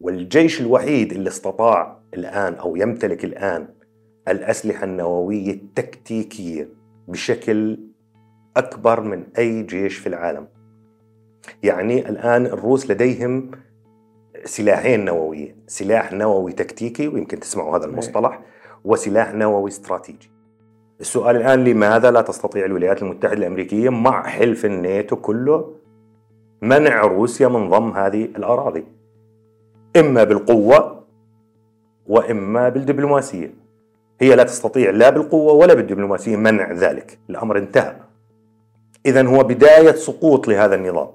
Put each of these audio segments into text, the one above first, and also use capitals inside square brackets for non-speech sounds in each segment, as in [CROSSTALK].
والجيش الوحيد اللي استطاع الآن أو يمتلك الآن الأسلحة النووية التكتيكية بشكل أكبر من أي جيش في العالم. يعني الآن الروس لديهم سلاحين نوويين سلاح نووي تكتيكي ويمكن تسمعوا هذا المصطلح وسلاح نووي استراتيجي. السؤال الآن لماذا لا تستطيع الولايات المتحدة الأمريكية مع حلف الناتو كله منع روسيا من ضم هذه الأراضي؟ إما بالقوة وإما بالدبلوماسية. هي لا تستطيع لا بالقوة ولا بالدبلوماسية منع ذلك. الأمر انتهى. إذا هو بداية سقوط لهذا النظام.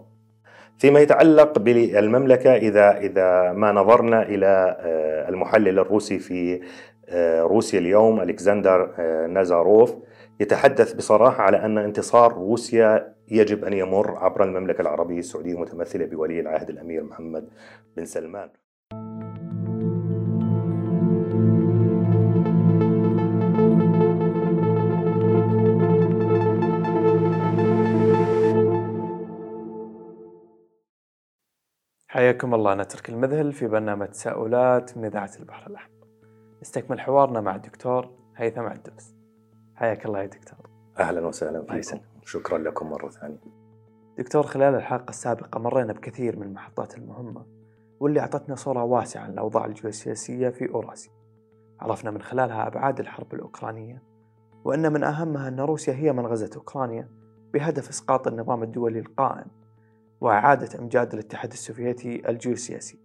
فيما يتعلق بالمملكة إذا إذا ما نظرنا إلى آه، المحلل الروسي في آه، روسيا اليوم ألكسندر آه، نازاروف يتحدث بصراحة على أن انتصار روسيا يجب أن يمر عبر المملكة العربية السعودية متمثلة بولي العهد الأمير محمد بن سلمان. حياكم الله نترك المذهل في برنامج تساؤلات من إذاعة البحر الأحمر. نستكمل حوارنا مع الدكتور هيثم عدوس حياك الله يا دكتور. أهلا وسهلا فيكم. شكرا لكم مرة ثانية. دكتور خلال الحلقة السابقة مرينا بكثير من المحطات المهمة واللي أعطتنا صورة واسعة عن الأوضاع الجيوسياسية في أوراسيا. عرفنا من خلالها أبعاد الحرب الأوكرانية وأن من أهمها أن روسيا هي من غزت أوكرانيا بهدف إسقاط النظام الدولي القائم. وإعادة إمجاد الاتحاد السوفيتي الجيوسياسي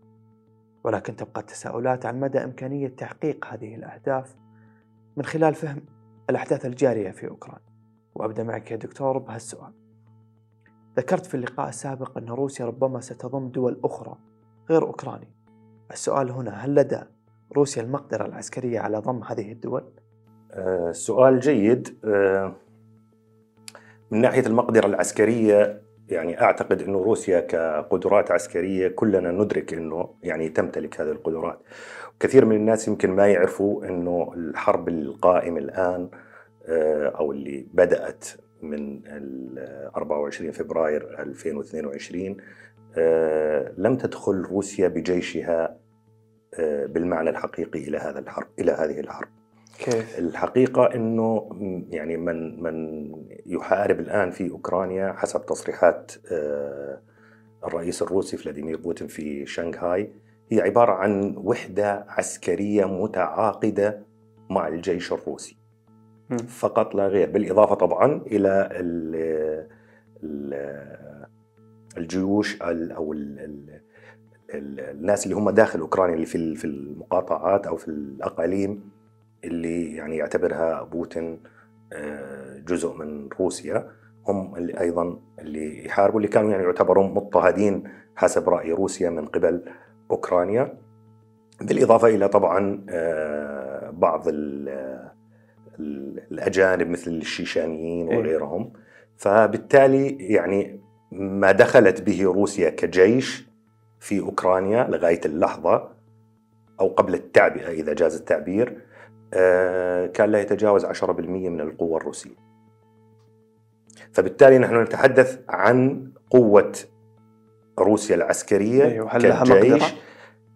ولكن تبقى التساؤلات عن مدى إمكانية تحقيق هذه الأهداف من خلال فهم الأحداث الجارية في أوكرانيا. وأبدأ معك يا دكتور بهالسؤال. ذكرت في اللقاء السابق أن روسيا ربما ستضم دول أخرى غير أوكرانيا. السؤال هنا هل لدى روسيا المقدرة العسكرية على ضم هذه الدول؟ أه سؤال جيد. أه من ناحية المقدرة العسكرية يعني أعتقد إنه روسيا كقدرات عسكرية كلنا ندرك إنه يعني تمتلك هذه القدرات. كثير من الناس يمكن ما يعرفوا إنه الحرب القائمة الآن آه، أو اللي بدأت من 24 فبراير 2022 آه، لم تدخل روسيا بجيشها آه، بالمعنى الحقيقي إلى هذا الحرب إلى هذه الحرب. كيف؟ الحقيقة أنه يعني من من يحارب الآن في أوكرانيا حسب تصريحات آه، الرئيس الروسي فلاديمير بوتين في شنغهاي هي عبارة عن وحدة عسكرية متعاقدة مع الجيش الروسي. فقط لا غير بالإضافة طبعا إلى الجيوش أو الناس اللي هم داخل أوكرانيا اللي في المقاطعات أو في الأقاليم. اللي يعني يعتبرها بوتين آه، جزء من روسيا. هم اللي أيضا اللي يحاربوا اللي كانوا يعني يعتبرون مضطهدين حسب رأي روسيا من قبل أوكرانيا. بالإضافة إلى طبعا آه، بعض الأجانب مثل الشيشانيين إيه. وغيرهم. فبالتالي يعني ما دخلت به روسيا كجيش في أوكرانيا لغاية اللحظة أو قبل التعبئة إذا جاز التعبير كان لا يتجاوز 10% من القوة الروسية. فبالتالي نحن نتحدث عن قوة روسيا العسكرية أيوة كجيش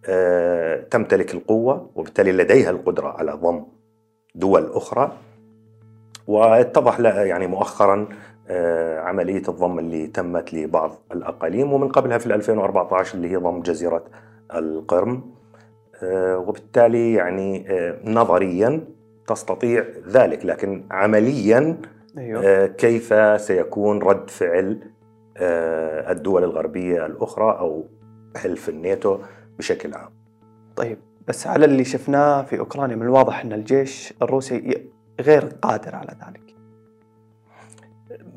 آه تمتلك القوة وبالتالي لديها القدرة على ضم دول أخرى. واتضح يعني مؤخرا آه عملية الضم اللي تمت لبعض الأقاليم ومن قبلها في 2014 اللي هي ضم جزيرة القرم. آه، وبالتالي يعني آه، نظريا تستطيع ذلك لكن عمليا أيوه. آه، كيف سيكون رد فعل الدول الغربية الأخرى أو حلف الناتو بشكل عام طيب بس على اللي شفناه في أوكرانيا من الواضح أن الجيش الروسي غير قادر على ذلك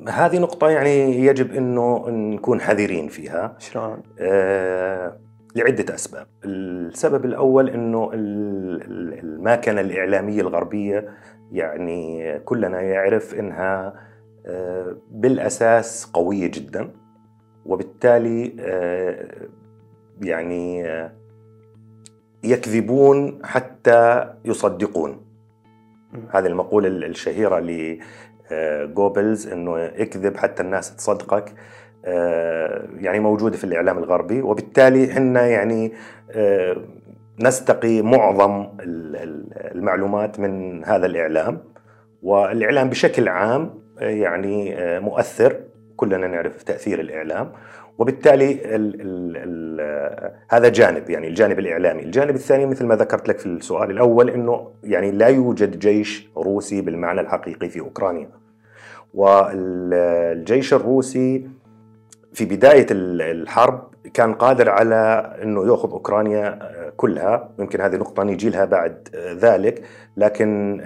هذه نقطة يعني يجب أنه نكون حذرين فيها شلون؟ آه لعدة أسباب. السبب الأول أنه الماكنة الإعلامية الغربية يعني كلنا يعرف أنها آه، بالأساس قوية جدا وبالتالي آه، يعني آه، يكذبون حتى يصدقون. هذه المقولة الشهيرة لجوبلز أنه اكذب حتى الناس تصدقك. يعني موجودة في الإعلام الغربي وبالتالي إحنا يعني نستقي معظم المعلومات من هذا الإعلام. والإعلام بشكل عام يعني مؤثر. كلنا نعرف تأثير الإعلام. وبالتالي ال ال ال هذا جانب يعني الجانب الإعلامي، الجانب الثاني مثل ما ذكرت لك في السؤال الأول إنه يعني لا يوجد جيش روسي بالمعنى الحقيقي في أوكرانيا. والجيش الروسي في بداية الحرب كان قادر على إنه يأخذ أوكرانيا كلها، يمكن هذه نقطة نيجي لها بعد ذلك، لكن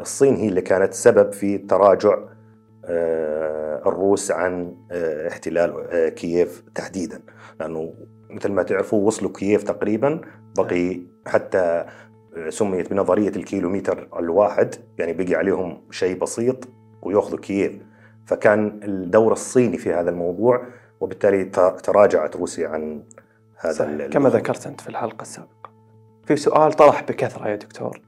الصين هي اللي كانت سبب في تراجع الروس عن آه، احتلال آه، كييف تحديدا. لأنه مثل ما تعرفوا وصلوا كييف تقريبا بقي حتى آه، سميت بنظرية الكيلومتر الواحد يعني بقي عليهم شيء بسيط ويأخذوا كييف. فكان الدور الصيني في هذا الموضوع وبالتالي تراجعت روسيا عن هذا كما ذكرت أنت في الحلقة السابقة. في سؤال طرح بكثرة يا دكتور.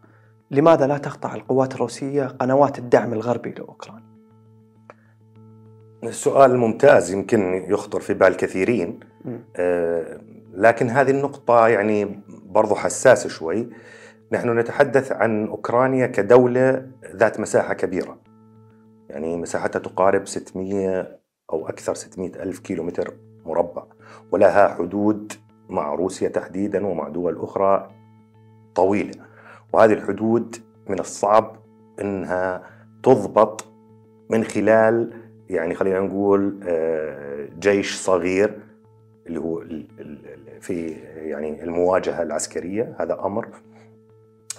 لماذا لا تقطع القوات الروسية قنوات الدعم الغربي لأوكرانيا؟ سؤال ممتاز يمكن يخطر في بال كثيرين. آه لكن هذه النقطة يعني برضو حساسة شوي. نحن نتحدث عن أوكرانيا كدولة ذات مساحة كبيرة. يعني مساحتها تقارب 600 أو أكثر 600 ألف كيلومتر مربع ولها حدود مع روسيا تحديدا ومع دول أخرى طويلة. وهذه الحدود من الصعب أنها تضبط من خلال يعني خلينا نقول آه، جيش صغير اللي هو في يعني المواجهة العسكرية هذا أمر.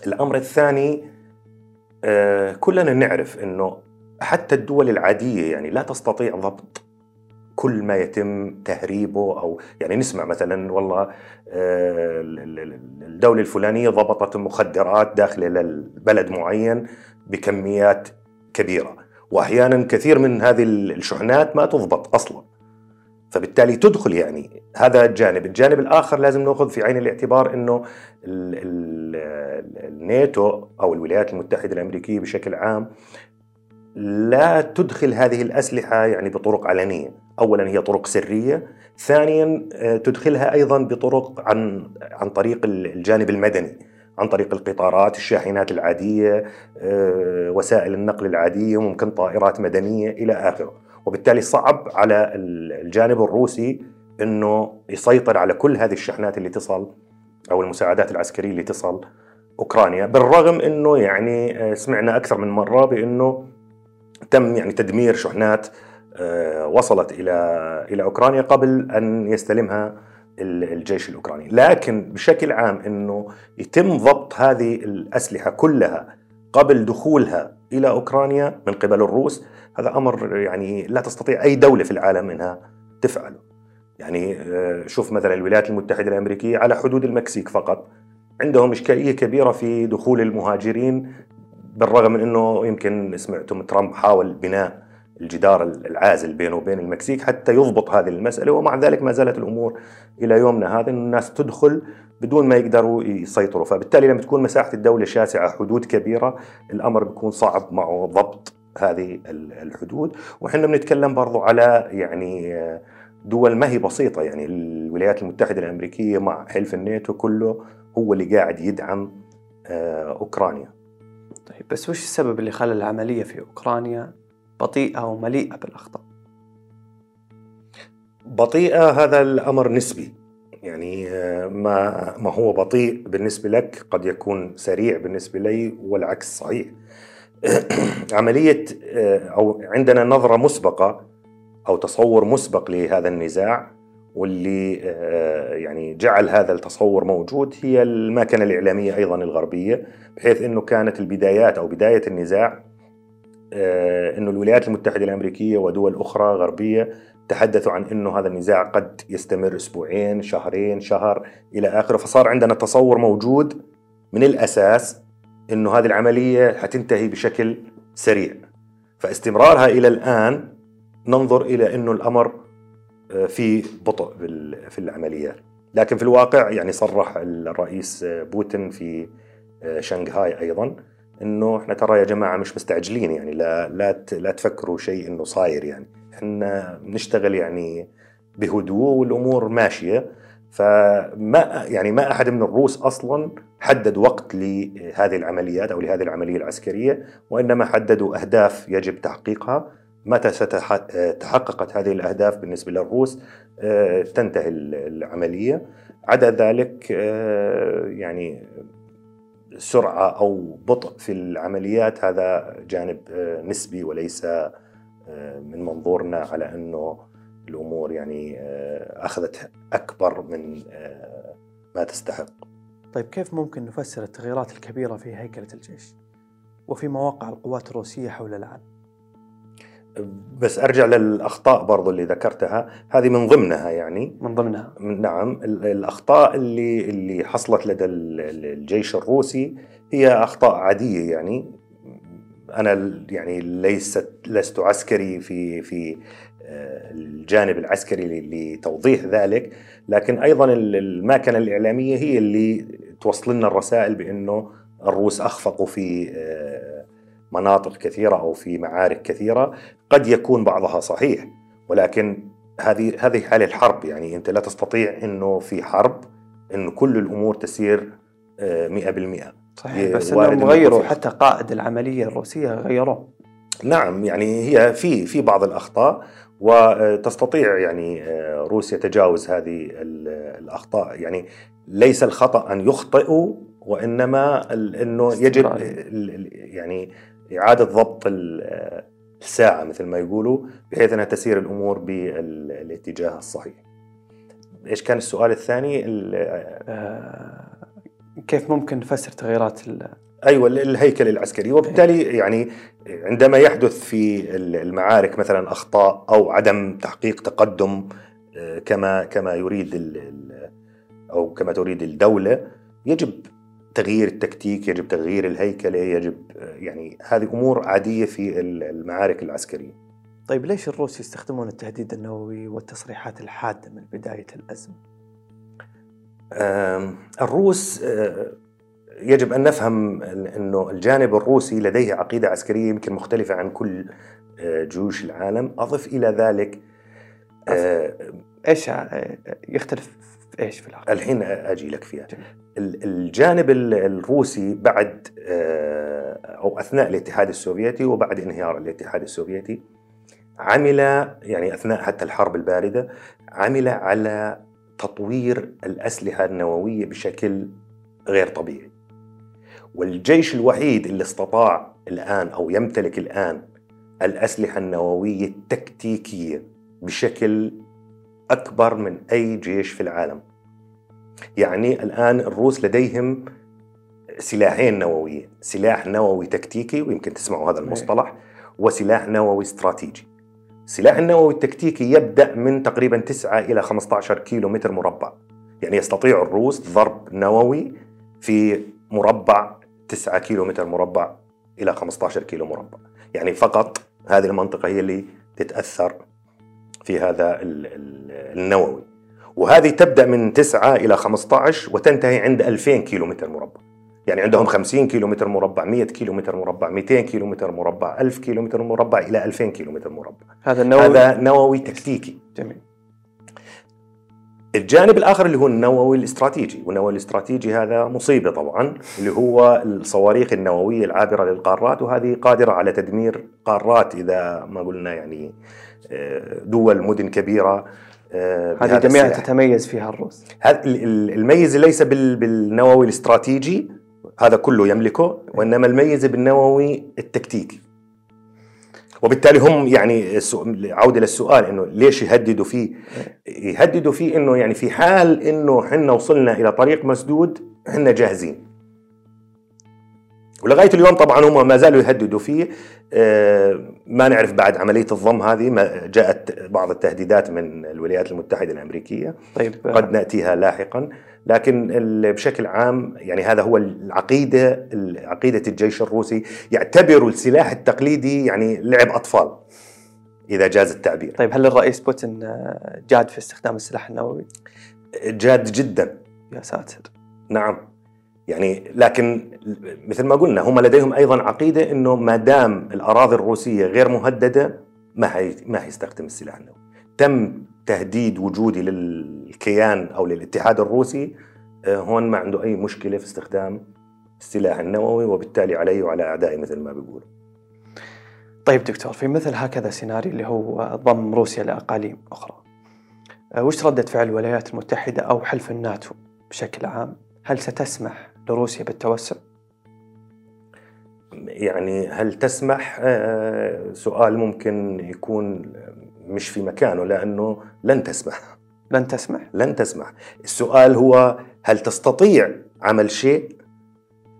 الأمر الثاني آه، كلنا نعرف إنه حتى الدول العادية يعني لا تستطيع ضبط كل ما يتم تهريبه أو يعني نسمع مثلا والله آه، الدولة الفلانية ضبطت مخدرات داخل البلد معين بكميات كبيرة. واحيانا كثير من هذه الشحنات ما تضبط أصلا. فبالتالي تدخل يعني هذا الجانب الجانب الآخر لازم نأخذ في عين الاعتبار إنه الناتو أو الولايات المتحدة الأمريكية بشكل عام لا تدخل هذه الأسلحة يعني بطرق علنية. اولا هي طرق سرية ثانيا آه، تدخلها أيضا بطرق عن عن طريق الجانب المدني عن طريق القطارات الشاحنات العادية آه، وسائل النقل العادية ممكن طائرات مدنية إلى آخره. وبالتالي صعب على الجانب الروسي أنه يسيطر على كل هذه الشحنات اللي تصل أو المساعدات العسكرية اللي تصل أوكرانيا بالرغم أنه يعني آه، سمعنا أكثر من مرة بأنه تم يعني تدمير شحنات آه، وصلت إلى إلى أوكرانيا قبل أن يستلمها الجيش الأوكراني، لكن بشكل عام إنه يتم ضبط هذه الأسلحة كلها قبل دخولها إلى أوكرانيا من قبل الروس، هذا أمر يعني لا تستطيع أي دولة في العالم انها تفعله. يعني آه، شوف مثلا الولايات المتحدة الأمريكية على حدود المكسيك فقط عندهم إشكالية كبيرة في دخول المهاجرين بالرغم من إنه يمكن سمعتم ترامب حاول بناء الجدار العازل بينه وبين المكسيك حتى يضبط هذه المسألة ومع ذلك ما زالت الأمور إلى يومنا هذا أن الناس تدخل بدون ما يقدروا يسيطروا فبالتالي لما تكون مساحة الدولة شاسعة حدود كبيرة الأمر بيكون صعب معه ضبط هذه الحدود. وحنا بنتكلم برضو على يعني دول ما هي بسيطة يعني الولايات المتحدة الأمريكية مع حلف الناتو كله هو اللي قاعد يدعم آه، أوكرانيا. طيب بس وش السبب اللي خلى العملية في أوكرانيا بطيئة ومليئة بالأخطاء؟ بطيئة هذا الأمر نسبي. يعني آه، ما ما هو بطيء بالنسبة لك قد يكون سريع بالنسبة لي والعكس صحيح. [CLEARS THROAT] عملية آه، أو عندنا نظرة مسبقة أو تصور مسبق لهذا النزاع واللي آه، يعني جعل هذا التصور موجود هي الماكنة الإعلامية أيضا الغربية. بحيث أنه كانت البدايات أو بداية النزاع آه، إنه الولايات المتحدة الأمريكية ودول أخرى غربية تحدثوا عن إنه هذا النزاع قد يستمر أسبوعين، شهرين، شهر إلى آخره، فصار عندنا تصور موجود من الأساس إنه هذه العملية حتنتهي بشكل سريع. فاستمرارها إلى الآن ننظر إلى إنه الأمر آه، في بطء في العمليات. لكن في الواقع يعني صرح الرئيس بوتين في آه، شنغهاي أيضا إنه إحنا ترى يا جماعة مش مستعجلين يعني لا لا لا تفكروا شيء إنه صاير يعني. إحنا نشتغل يعني بهدوء والأمور ماشية. فما يعني ما أحد من الروس أصلا حدد وقت لهذه العمليات أو لهذه العملية العسكرية وإنما حددوا أهداف يجب تحقيقها. متى ستحققت هذه الأهداف بالنسبة للروس؟ آه، تنتهي العملية. عدا ذلك آه، يعني سرعة أو بطء في العمليات هذا جانب آه، نسبي وليس من منظورنا على أنه الأمور يعني أخذت أكبر من ما تستحق. طيب كيف ممكن نفسر التغييرات الكبيرة في هيكلة الجيش وفي مواقع القوات الروسية حول العالم؟ بس أرجع للأخطاء برضو اللي ذكرتها. هذه من ضمنها يعني. من ضمنها. نعم الأخطاء اللي اللي حصلت لدى الجيش الروسي هي أخطاء عادية يعني. أنا يعني ليست لست عسكري في في آه، الجانب العسكري لتوضيح ذلك. لكن أيضا الماكنة الإعلامية هي اللي توصل لنا الرسائل بأنه الروس أخفقوا في آه، مناطق كثيرة أو في معارك كثيرة قد يكون بعضها صحيح. ولكن هذه هذه حال الحرب. يعني أنت لا تستطيع إنه في حرب انه كل الأمور تسير 100% آه، صحيح بس إنهم غيروا حتى قائد العملية الروسية غيروه. نعم يعني هي في في بعض الأخطاء وتستطيع يعني آه، روسيا تجاوز هذه الأخطاء. يعني ليس الخطأ أن يخطئوا وإنما إنه يجب يعني إعادة ضبط الساعة مثل ما يقولوا بحيث أنها تسير الأمور بالاتجاه الصحيح. إيش كان السؤال الثاني؟ آه، كيف ممكن نفسر تغييرات أيوه الهيكل العسكري وبالتالي يعني عندما يحدث في المعارك مثلا أخطاء أو عدم تحقيق تقدم آه، كما كما يريد أو كما تريد الدولة يجب تغيير التكتيك يجب تغيير الهيكلة يجب يعني هذه أمور عادية في المعارك العسكرية. طيب ليش الروس يستخدمون التهديد النووي والتصريحات الحادة من بداية الأزمة؟ الروس آه، يجب أن نفهم إنه الجانب الروسي لديه عقيدة عسكرية يمكن مختلفة عن كل آه، جيوش العالم. أضف إلى ذلك آه، إيش يختلف إيش في العقيده الحين أجي لك فيها جميل. الجانب الروسي بعد آه، أو أثناء الاتحاد السوفيتي وبعد انهيار الاتحاد السوفيتي عمل يعني أثناء حتى الحرب الباردة عمل على تطوير الأسلحة النووية بشكل غير طبيعي. والجيش الوحيد اللي استطاع الآن أو يمتلك الآن الأسلحة النووية التكتيكية بشكل أكبر من أي جيش في العالم. يعني الآن الروس لديهم سلاحين نوويين سلاح نووي تكتيكي ويمكن تسمعوا هذا المصطلح وسلاح نووي استراتيجي. السلاح النووي التكتيكي يبدأ من تقريبا 9 إلى 15 كيلو متر مربع. يعني يستطيع الروس ضرب نووي في مربع 9 كيلو متر مربع إلى 15 كيلو مربع. يعني فقط هذه المنطقة هي اللي تتأثر في هذا النووي. وهذه تبدأ من 9 إلى 15 وتنتهي عند 2000 كيلو متر مربع. يعني عندهم 50 كيلو متر مربع 100 كيلو متر مربع 200 كيلو متر مربع 1000 كيلو متر مربع إلى 2000 كيلو متر مربع. هذا نووي هذا نووي تكتيكي. جميل. الجانب الآخر اللي هو النووي الاستراتيجي والنووي الاستراتيجي هذا مصيبة طبعا اللي هو الصواريخ النووية العابرة للقارات وهذه قادرة على تدمير قارات إذا ما قلنا يعني آه، دول مدن كبيرة هذه جميعها تتميز فيها الروس هذا الميز ليس بالنووي الاستراتيجي هذا كله يملكه وإنما الميز بالنووي التكتيكي وبالتالي هم يعني عودة للسؤال إنه ليش يهددوا فيه؟ يهددوا فيه إنه يعني في حال إنه إحنا وصلنا إلى طريق مسدود إحنا جاهزين. ولغاية اليوم طبعا هم ما زالوا يهددوا فيه. آه، ما نعرف بعد عملية الضم هذه ما جاءت بعض التهديدات من الولايات المتحدة الأمريكية. طيب. قد نأتيها لاحقا. لكن بشكل عام يعني هذا هو العقيدة عقيدة الجيش الروسي يعتبروا السلاح التقليدي يعني لعب أطفال إذا جاز التعبير. طيب هل الرئيس بوتين جاد في استخدام السلاح النووي؟ جاد جدا. يا ساتر. نعم. يعني لكن مثل ما قلنا هم لديهم أيضا عقيدة إنه ما دام الأراضي الروسية غير مهددة ما هي ما هيستخدم السلاح النووي. تم تهديد وجودي للكيان أو للاتحاد الروسي آه، هون ما عنده أي مشكلة في استخدام السلاح النووي وبالتالي علي وعلى اعدائي مثل ما بيقولوا. طيب دكتور في مثل هكذا سيناريو اللي هو ضم روسيا لأقاليم أخرى. آه، وش ردة فعل الولايات المتحدة أو حلف الناتو بشكل عام؟ هل ستسمح لروسيا بالتوسع؟ يعني هل تسمح؟ آه، سؤال ممكن يكون مش في مكانه لأنه لن تسمح. لن تسمح؟ لن تسمح. السؤال هو هل تستطيع عمل شيء؟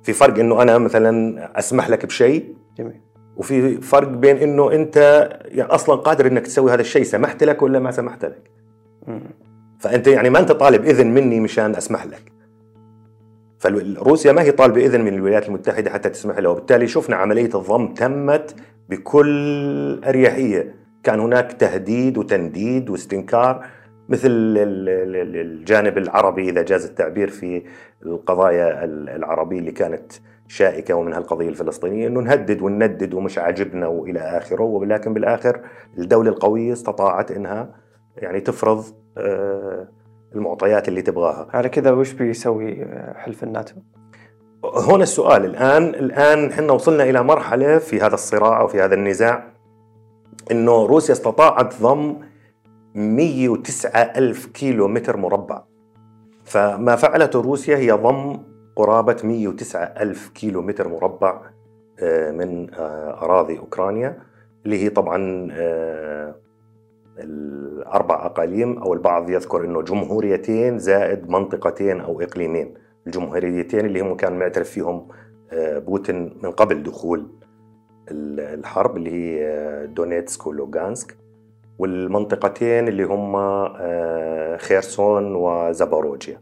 في فرق إنه أنا مثلا أسمح لك بشيء؟ جميل. وفي فرق بين إنه أنت يعني أصلا قادر إنك تسوي هذا الشيء سمحت لك ولا ما سمحت لك؟ مم. فأنت يعني ما أنت طالب إذن مني مشان أسمح لك. فروسيا ما هي طالبة إذن من الولايات المتحدة حتى تسمح له وبالتالي شفنا عملية الضم تمت بكل أريحية. كان هناك تهديد وتنديد واستنكار مثل ال- ال- ال- الجانب العربي إذا جاز التعبير في القضايا ال- العربية اللي كانت شائكة ومنها القضية الفلسطينية إنه نهدد ونندد ومش عاجبنا وإلى آخره. ولكن بالآخر الدولة القوية استطاعت إنها يعني تفرض آه، المعطيات اللي تبغاها على كذا وش بيسوي حلف الناتو؟ هنا السؤال الآن الآن إحنا وصلنا إلى مرحلة في هذا الصراع أو في هذا النزاع إنه روسيا استطاعت ضم 109 ألف كيلو متر مربع فما فعلته روسيا هي ضم قرابة 109 ألف كيلو متر مربع آه، من آه، أراضي أوكرانيا اللي هي طبعا آه، الأربع أقاليم أو البعض يذكر أنه جمهوريتين زائد منطقتين أو إقليمين. الجمهوريتين اللي هم كان معترف فيهم آه، بوتين من قبل دخول ال- الحرب اللي هي آه، دونيتسك ولوغانسك والمنطقتين اللي هم آه، خيرسون وزاباروجيا.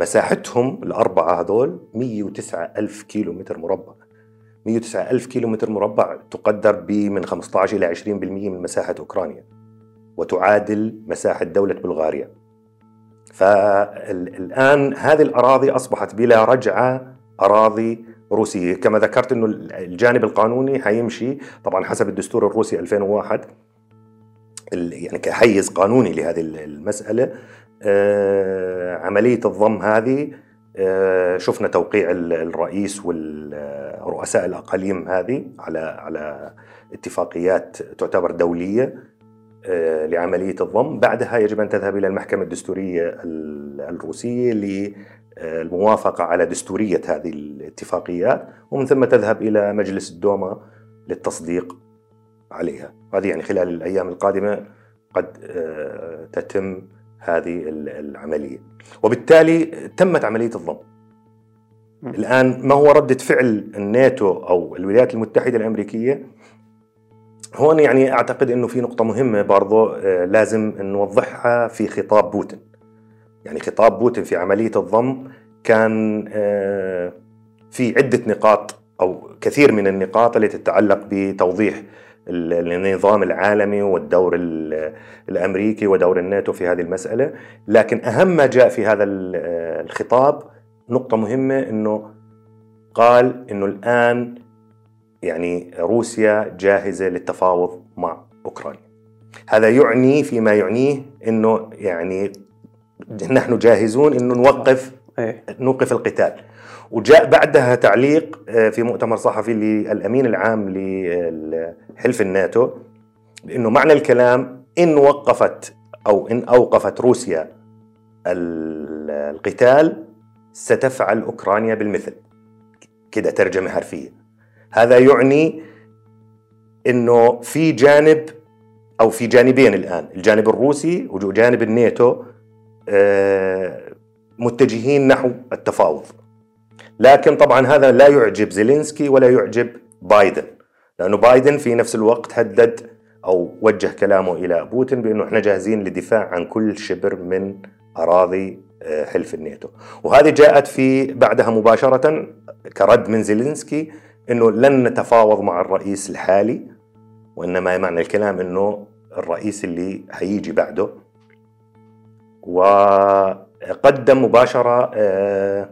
مساحتهم الأربعة هذول 109 ألف كيلو متر مربع 109 ألف كيلو متر مربع تقدر ب من 15 إلى 20% من مساحة أوكرانيا. وتعادل مساحة دولة بلغاريا. فالآن هذه الأراضي أصبحت بلا رجعة أراضي روسية. كما ذكرت أنه الجانب القانوني حيمشي طبعا حسب الدستور الروسي 2001 ال- يعني كحيز قانوني لهذه المسألة. آه، عملية الضم هذه آه، شفنا توقيع ال- الرئيس والرؤساء الأقاليم هذه على على اتفاقيات تعتبر دولية. لعملية الضم. بعدها يجب أن تذهب إلى المحكمة الدستورية ال- الروسية للموافقة على دستورية هذه الاتفاقيات ومن ثم تذهب إلى مجلس الدوما للتصديق عليها. هذه يعني خلال الأيام القادمة قد آه، تتم هذه ال- العملية. وبالتالي تمت عملية الضم. الآن ما هو ردة فعل الناتو أو الولايات المتحدة الأمريكية؟ هون يعني أعتقد أنه في نقطة مهمة برضو آه، لازم نوضحها في خطاب بوتين. يعني خطاب بوتين في عملية الضم كان آه، في عدة نقاط أو كثير من النقاط التي تتعلق بتوضيح ال- النظام العالمي والدور ال- الأمريكي ودور الناتو في هذه المسألة، لكن أهم ما جاء في هذا ال- الخطاب نقطة مهمة إنه قال إنه الآن يعني روسيا جاهزة للتفاوض مع أوكرانيا. هذا يعني فيما يعنيه إنه يعني نحن جاهزون إنه نوقف إيه. نوقف القتال. وجاء بعدها تعليق آه، في مؤتمر صحفي للأمين العام لحلف الناتو بإنه معنى الكلام إن وقفت أو إن أوقفت روسيا ال- القتال ستفعل أوكرانيا بالمثل. كده ترجمة حرفية. هذا يعني إنه في جانب أو في جانبين الآن الجانب الروسي وجانب الناتو آه، متجهين نحو التفاوض. لكن طبعا هذا لا يعجب زيلينسكي ولا يعجب بايدن لأنه بايدن في نفس الوقت هدد أو وجه كلامه إلى بوتين بأنه إحنا جاهزين للدفاع عن كل شبر من أراضي آه، حلف الناتو. وهذه جاءت في بعدها مباشرة كرد من زيلينسكي إنه لن نتفاوض مع الرئيس الحالي وإنما معنى الكلام إنه الرئيس اللي حيجي بعده. وقدم مباشرة آه،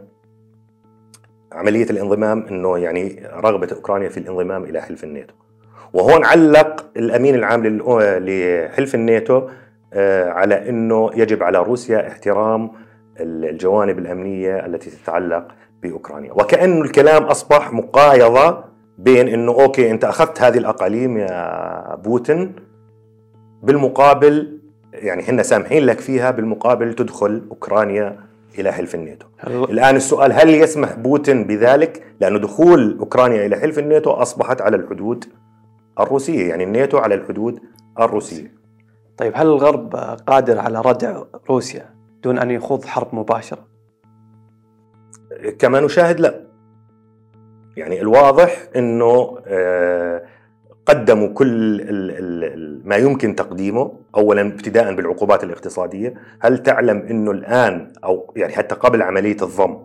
عملية الانضمام إنه يعني رغبة أوكرانيا في الانضمام إلى حلف الناتو. وهون علق الأمين العام لحلف الناتو آه، على إنه يجب على روسيا احترام الجوانب الأمنية التي تتعلق بأوكرانيا، وكانه الكلام أصبح مقايضة بين إنه أوكي أنت أخذت هذه الأقاليم يا بوتين بالمقابل يعني إحنا سامحين لك فيها بالمقابل تدخل أوكرانيا إلى حلف الناتو. هل الآن السؤال هل يسمح بوتين بذلك؟ لأنه دخول أوكرانيا إلى حلف الناتو أصبحت على الحدود الروسية، يعني الناتو على الحدود الروسية. طيب هل الغرب قادر على ردع روسيا دون أن يخوض حرب مباشرة؟ كما نشاهد لا. يعني الواضح إنه آه، قدموا كل ما يمكن تقديمه اولا ابتداء بالعقوبات الاقتصادية، هل تعلم إنه الآن أو يعني حتى قبل عملية الضم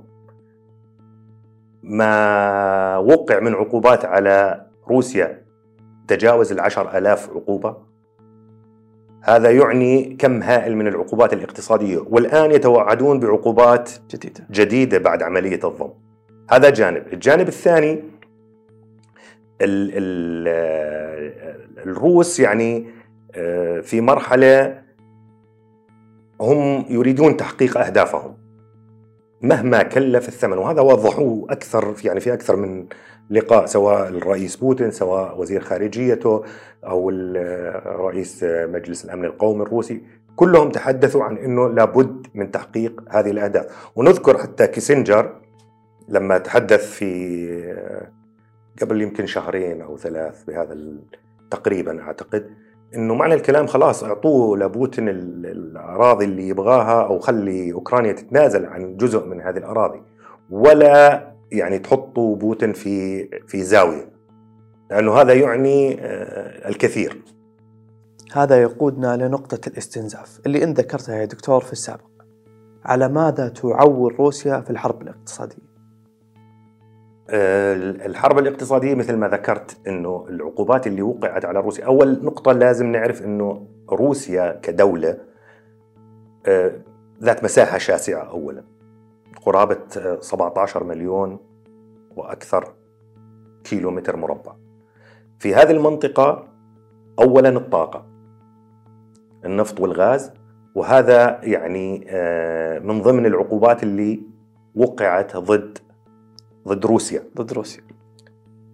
ما وقع من عقوبات على روسيا تجاوز العشر ألاف عقوبة هذا يعني كم هائل من العقوبات الاقتصادية والآن يتوعدون بعقوبات جديدة. جديدة بعد عملية الضم. هذا جانب. الجانب الثاني ال ال الروس يعني آه، في مرحلة هم يريدون تحقيق أهدافهم. مهما كلف الثمن وهذا وضحوه أكثر يعني في أكثر من لقاء سواء الرئيس بوتين سواء وزير خارجيته أو ال- رئيس مجلس الأمن القومي الروسي. كلهم تحدثوا عن أنه لابد من تحقيق هذه الأهداف. ونذكر حتى كيسنجر لما تحدث في قبل يمكن شهرين أو ثلاث بهذا تقريبا أعتقد إنه معنى الكلام خلاص أعطوه لبوتين ال- الأراضي اللي يبغاها أو خلي أوكرانيا تتنازل عن جزء من هذه الأراضي. ولا يعني تحطوا بوتين في في زاوية لأنه هذا يعني آه، الكثير. هذا يقودنا لنقطة الاستنزاف اللي انت ذكرتها يا دكتور في السابق. على ماذا تعول روسيا في الحرب الاقتصادية؟ آه، الحرب الاقتصادية مثل ما ذكرت إنه العقوبات اللي وقعت على روسيا أول نقطة لازم نعرف إنه روسيا كدولة آه، ذات مساحة شاسعة اولا. قرابة آه، 17 مليون وأكثر كيلو متر مربع. في هذه المنطقة اولا الطاقة النفط والغاز وهذا يعني آه، من ضمن العقوبات اللي وقعت ضد ضد روسيا. ضد روسيا.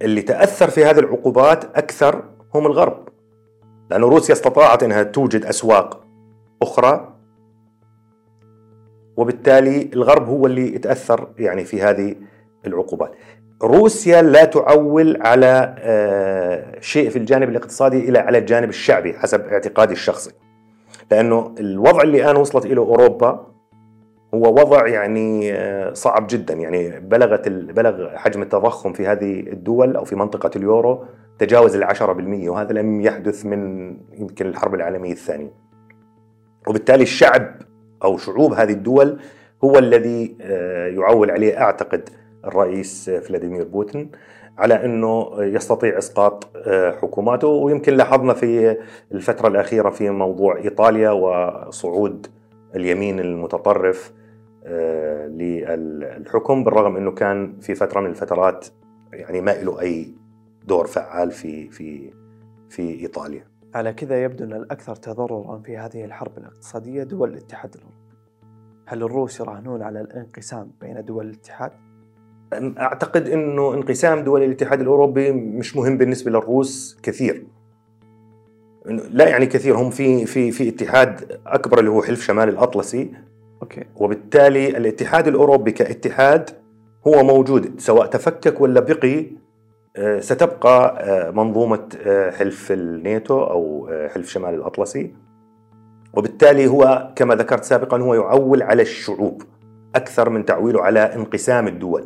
اللي تأثر في هذه العقوبات أكثر هم الغرب لأن روسيا استطاعت إنها توجد أسواق أخرى وبالتالي الغرب هو اللي يتأثر يعني في هذه العقوبات. روسيا لا تعول على آه، شيء في الجانب الاقتصادي الا على الجانب الشعبي حسب اعتقادي الشخصي. لأنه الوضع اللي الآن وصلت اليه أوروبا هو وضع يعني آه، صعب جدا يعني بلغت ال- بلغ حجم التضخم في هذه الدول أو في منطقة اليورو تجاوز العشرة بالمية وهذا لم يحدث من يمكن الحرب العالمية الثانية. وبالتالي الشعب أو شعوب هذه الدول هو الذي آه، يعول عليه أعتقد الرئيس فلاديمير بوتين على أنه يستطيع إسقاط آه، حكوماته ويمكن لاحظنا في الفترة الأخيرة في موضوع إيطاليا وصعود اليمين المتطرف آه، للحكم بالرغم أنه كان في فترة من الفترات يعني ما له أي دور فعال في في في إيطاليا. على كذا يبدو أن الأكثر تضررا في هذه الحرب الاقتصادية دول الاتحاد الأوروبي هل الروس يراهنون على الانقسام بين دول الاتحاد؟ أعتقد إنه انقسام دول الاتحاد الأوروبي مش مهم بالنسبة للروس كثير. لا يعني كثير هم في في في اتحاد أكبر اللي هو حلف شمال الأطلسي أوكي وبالتالي الاتحاد الأوروبي كاتحاد هو موجود سواء تفكك ولا بقي ستبقى آه، منظومة آه، حلف الناتو آه، حلف شمال الأطلسي. وبالتالي هو كما ذكرت سابقا هو يعول على الشعوب أكثر من تعويله على انقسام الدول.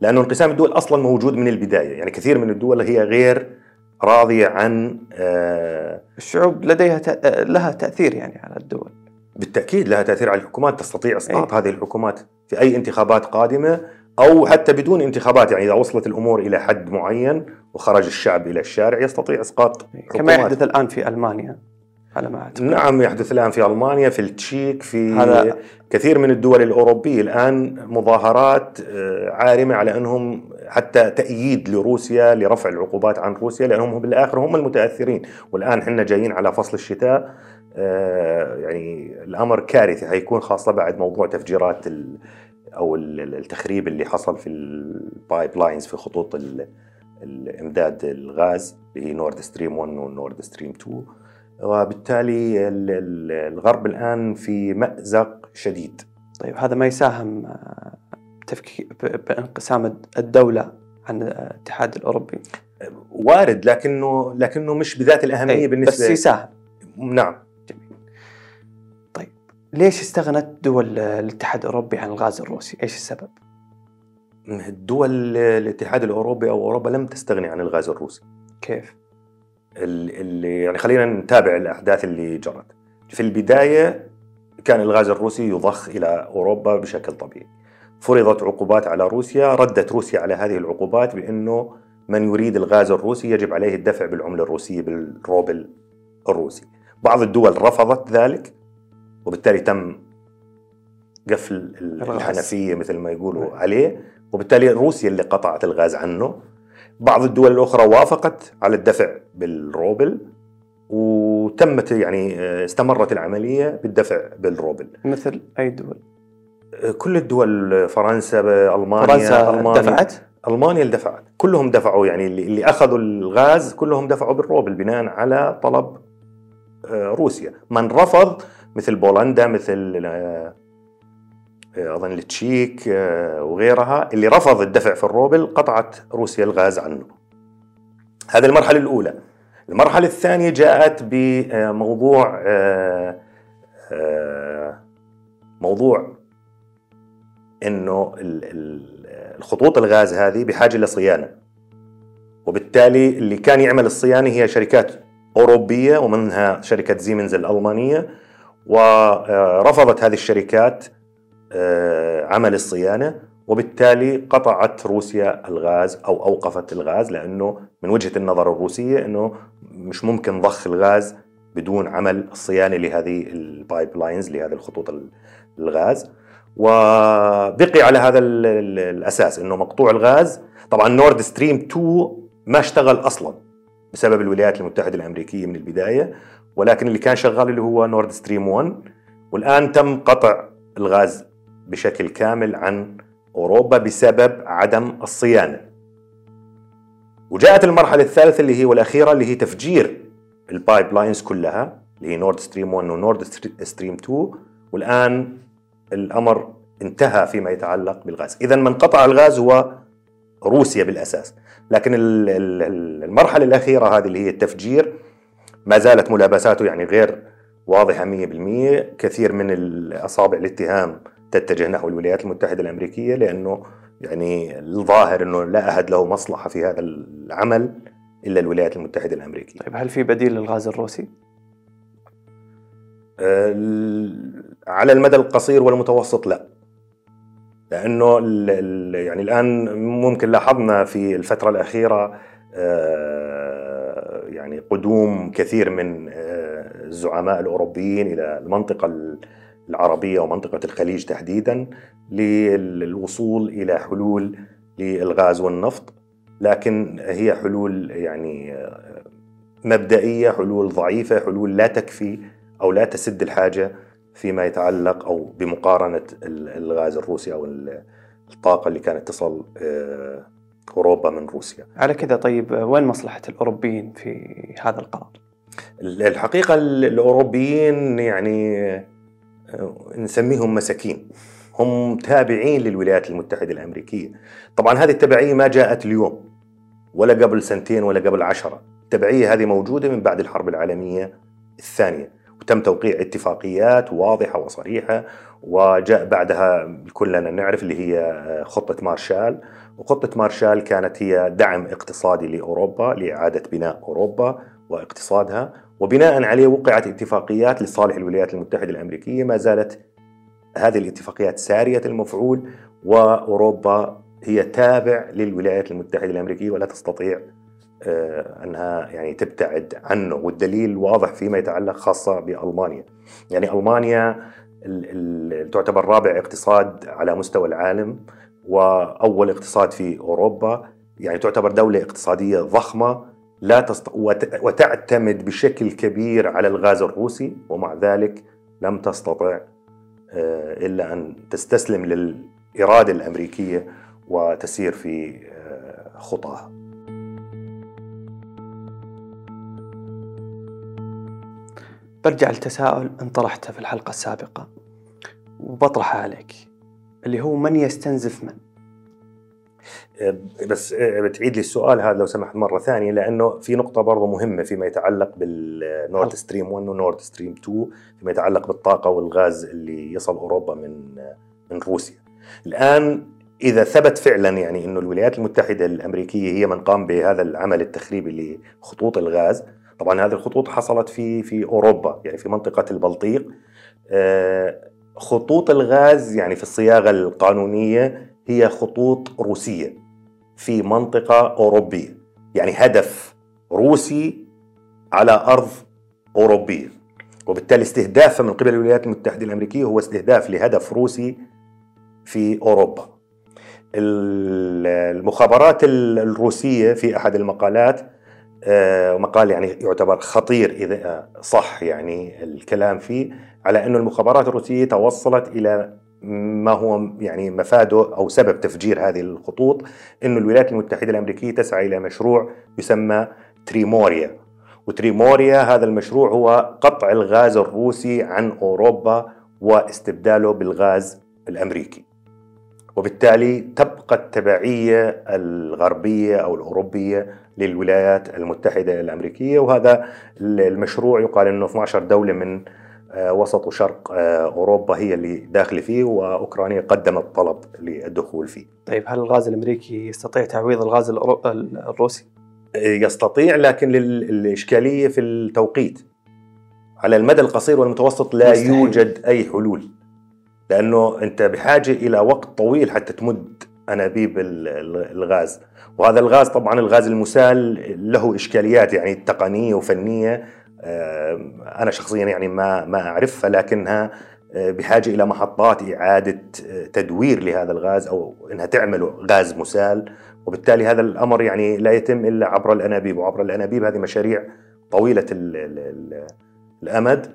لأنه انقسام الدول أصلا موجود من البداية. يعني كثير من الدول هي غير راضية عن آه، الشعوب لديها تأ... لها تأثير يعني على الدول. بالتأكيد لها تأثير على الحكومات. تستطيع إسقاط أي. هذه الحكومات في أي انتخابات قادمة. أو حتى بدون انتخابات يعني إذا وصلت الأمور إلى حد معين وخرج الشعب إلى الشارع يستطيع إسقاط كما حكومات. يحدث الآن في ألمانيا على ما أعتقد نعم يحدث الآن في ألمانيا في التشيك في هذا- كثير من الدول الأوروبية الآن مظاهرات آه، عارمة على أنهم حتى تأييد لروسيا لرفع العقوبات عن روسيا لأنهم بالآخر هم المتأثرين والآن إحنا جايين على فصل الشتاء آه، يعني الأمر كارثي حيكون خاصة بعد موضوع تفجيرات أو التخريب اللي حصل في ال pipelines في خطوط الامداد الغاز اللي هي نورد ستريم 1 ونورد ستريم 2 وبالتالي الغرب الآن في مأزق شديد. طيب هذا ما يساهم آه، بانقسام الدولة عن الاتحاد الأوروبي. وارد لكنه لكنه مش بذات الأهمية أي بالنسبة بس يساهم. نعم. ليش استغنت دول الاتحاد الأوروبي عن الغاز الروسي؟ إيش السبب؟ الدول الاتحاد الأوروبي أو أوروبا لم تستغني عن الغاز الروسي كيف؟ اللي يعني خلينا نتابع الأحداث اللي جرت في البداية كان الغاز الروسي يضخ إلى أوروبا بشكل طبيعي فرضت عقوبات على روسيا ردت روسيا على هذه العقوبات بأنه من يريد الغاز الروسي يجب عليه الدفع بالعملة الروسية بالروبل الروسي بعض الدول رفضت ذلك وبالتالي تم قفل الحنفية مثل ما يقولوا نعم. عليه. وبالتالي روسيا اللي قطعت الغاز عنه. بعض الدول الأخرى وافقت على الدفع بالروبل وتمت يعني آه، استمرت العملية بالدفع بالروبل. مثل أي دول؟ آه، كل الدول فرنسا ألمانيا فرنسا ألمانيا. دفعت؟ ألمانيا اللي دفعت. كلهم دفعوا يعني اللي أخذوا الغاز كلهم دفعوا بالروبل بناء على طلب آه، روسيا. من رفض مثل بولندا مثل أظن التشيك آه، وغيرها اللي رفض الدفع في الروبل قطعت روسيا الغاز عنه. هذه المرحلة الأولى. المرحلة الثانية جاءت بموضوع آه، آه، موضوع إنه الخطوط الغاز هذه بحاجة لصيانه. وبالتالي اللي كان يعمل الصيانة هي شركات أوروبية ومنها شركة زيمنز الألمانية ورفضت هذه الشركات آه، عمل الصيانة وبالتالي قطعت روسيا الغاز أو أوقفت الغاز لأنه من وجهة النظر الروسية إنه مش ممكن ضخ الغاز بدون عمل الصيانه لهذه ال pipelines لهذه الخطوط الغاز. وبقي على هذا الأساس إنه مقطوع الغاز. طبعا نورد ستريم 2 ما اشتغل أصلا بسبب الولايات المتحدة الأمريكية من البداية. ولكن اللي كان شغال اللي هو نورد ستريم 1 والآن تم قطع الغاز بشكل كامل عن أوروبا بسبب عدم الصيانة. وجاءت المرحلة الثالثة اللي هي والأخيرة اللي هي تفجير ال pipelines كلها اللي هي نورد ستريم 1 ونورد ستريم 2 والآن الأمر انتهى فيما يتعلق بالغاز، اذا من قطع الغاز هو روسيا بالأساس، لكن المرحلة الأخيرة هذه اللي هي التفجير ما زالت ملابساته يعني غير واضحة 100% كثير من الأصابع الاتهام تتجه نحو الولايات المتحدة الأمريكية لأنه يعني الظاهر أنه لا أحد له مصلحة في هذا العمل إلا الولايات المتحدة الأمريكية. طيب هل في بديل للغاز الروسي؟ على المدى القصير والمتوسط لا. لأنه يعني الآن ممكن لاحظنا في الفترة الأخيرة آه، يعني قدوم كثير من آه، الزعماء الأوروبيين إلى المنطقة العربية ومنطقة الخليج تحديدا للوصول إلى حلول للغاز والنفط لكن هي حلول يعني مبدئية حلول ضعيفة حلول لا تكفي أو لا تسد الحاجة فيما يتعلق أو بمقارنة الغاز الروسي أو الطاقة اللي كانت تصل آه، أوروبا من روسيا. على كذا طيب وين مصلحة الأوروبيين في هذا القرار؟ الحقيقة الأوروبيين يعني نسميهم مساكين. هم تابعين للولايات المتحدة الأمريكية. طبعا هذه التبعية ما جاءت اليوم ولا قبل سنتين ولا قبل عشرة. التبعية هذه موجودة من بعد الحرب العالمية الثانية وتم توقيع اتفاقيات واضحة وصريحة وجاء بعدها كلنا نعرف اللي هي خطة مارشال. وخطة مارشال كانت هي دعم اقتصادي لأوروبا لإعادة بناء أوروبا واقتصادها. وبناء عليه وقعت اتفاقيات لصالح الولايات المتحدة الأمريكية. ما زالت هذه الاتفاقيات سارية المفعول وأوروبا هي تابع للولايات المتحدة الأمريكية ولا تستطيع آه، أنها يعني تبتعد عنه. والدليل واضح فيما يتعلق خاصة بألمانيا. يعني ألمانيا تعتبر رابع اقتصاد على مستوى العالم. وأول اقتصاد في أوروبا يعني تعتبر دولة اقتصادية ضخمة لا تست... وتعتمد بشكل كبير على الغاز الروسي ومع ذلك لم تستطع آه، إلا أن تستسلم للإرادة الأمريكية وتسير في آه، خطاها. برجع لتساؤل انطرحته في الحلقة السابقة وبطرحه عليك اللي هو من يستنزف من؟ آه، بس آه، بتعيد لي السؤال هذا لو سمحت مرة ثانية لأنه في نقطة برضه مهمة فيما يتعلق بالنورد ستريم 1 ونورد ستريم 2 فيما يتعلق بالطاقة والغاز اللي يصل أوروبا من آه، من روسيا. الآن إذا ثبت فعلا يعني إنه الولايات المتحدة الأمريكية هي من قام بهذا العمل التخريبي لخطوط الغاز، طبعا هذه الخطوط حصلت في في أوروبا يعني في منطقة البلطيق. خطوط الغاز يعني في الصياغة القانونية هي خطوط روسية في منطقة أوروبية. يعني هدف روسي على أرض أوروبية. وبالتالي استهدافه من قبل الولايات المتحدة الأمريكية هو استهداف لهدف روسي في أوروبا. المخابرات الروسية في أحد المقالات آه، مقال يعني يعتبر خطير إذا صح يعني الكلام فيه على أنه المخابرات الروسية توصلت إلى ما هو يعني مفاده أو سبب تفجير هذه الخطوط إنه الولايات المتحدة الأمريكية تسعى إلى مشروع يسمى تريموريا. وتريموريا هذا المشروع هو قطع الغاز الروسي عن أوروبا واستبداله بالغاز الأمريكي. وبالتالي تبقى التبعية الغربية أو الأوروبية للولايات المتحدة الأمريكية وهذا المشروع يقال إنه 12 دولة من آه، وسط وشرق آه، أوروبا هي اللي داخلة فيه وأوكرانيا قدمت طلب للدخول فيه. طيب هل الغاز الأمريكي يستطيع تعويض الغاز الروسي؟ آه، يستطيع لكن الإشكالية في التوقيت. على المدى القصير والمتوسط لا مستحيل. يوجد أي حلول. لأنه أنت بحاجة إلى وقت طويل حتى تمد أنابيب الغاز، وهذا الغاز طبعا الغاز المسال له إشكاليات يعني تقنية وفنية أنا شخصيا يعني ما ما أعرفها لكنها آه، بحاجة إلى محطات إعادة آه، تدوير لهذا الغاز أو إنها تعمل غاز مسال. وبالتالي هذا الأمر يعني لا يتم إلا عبر الأنابيب. وعبر الأنابيب هذه مشاريع طويلة الأمد.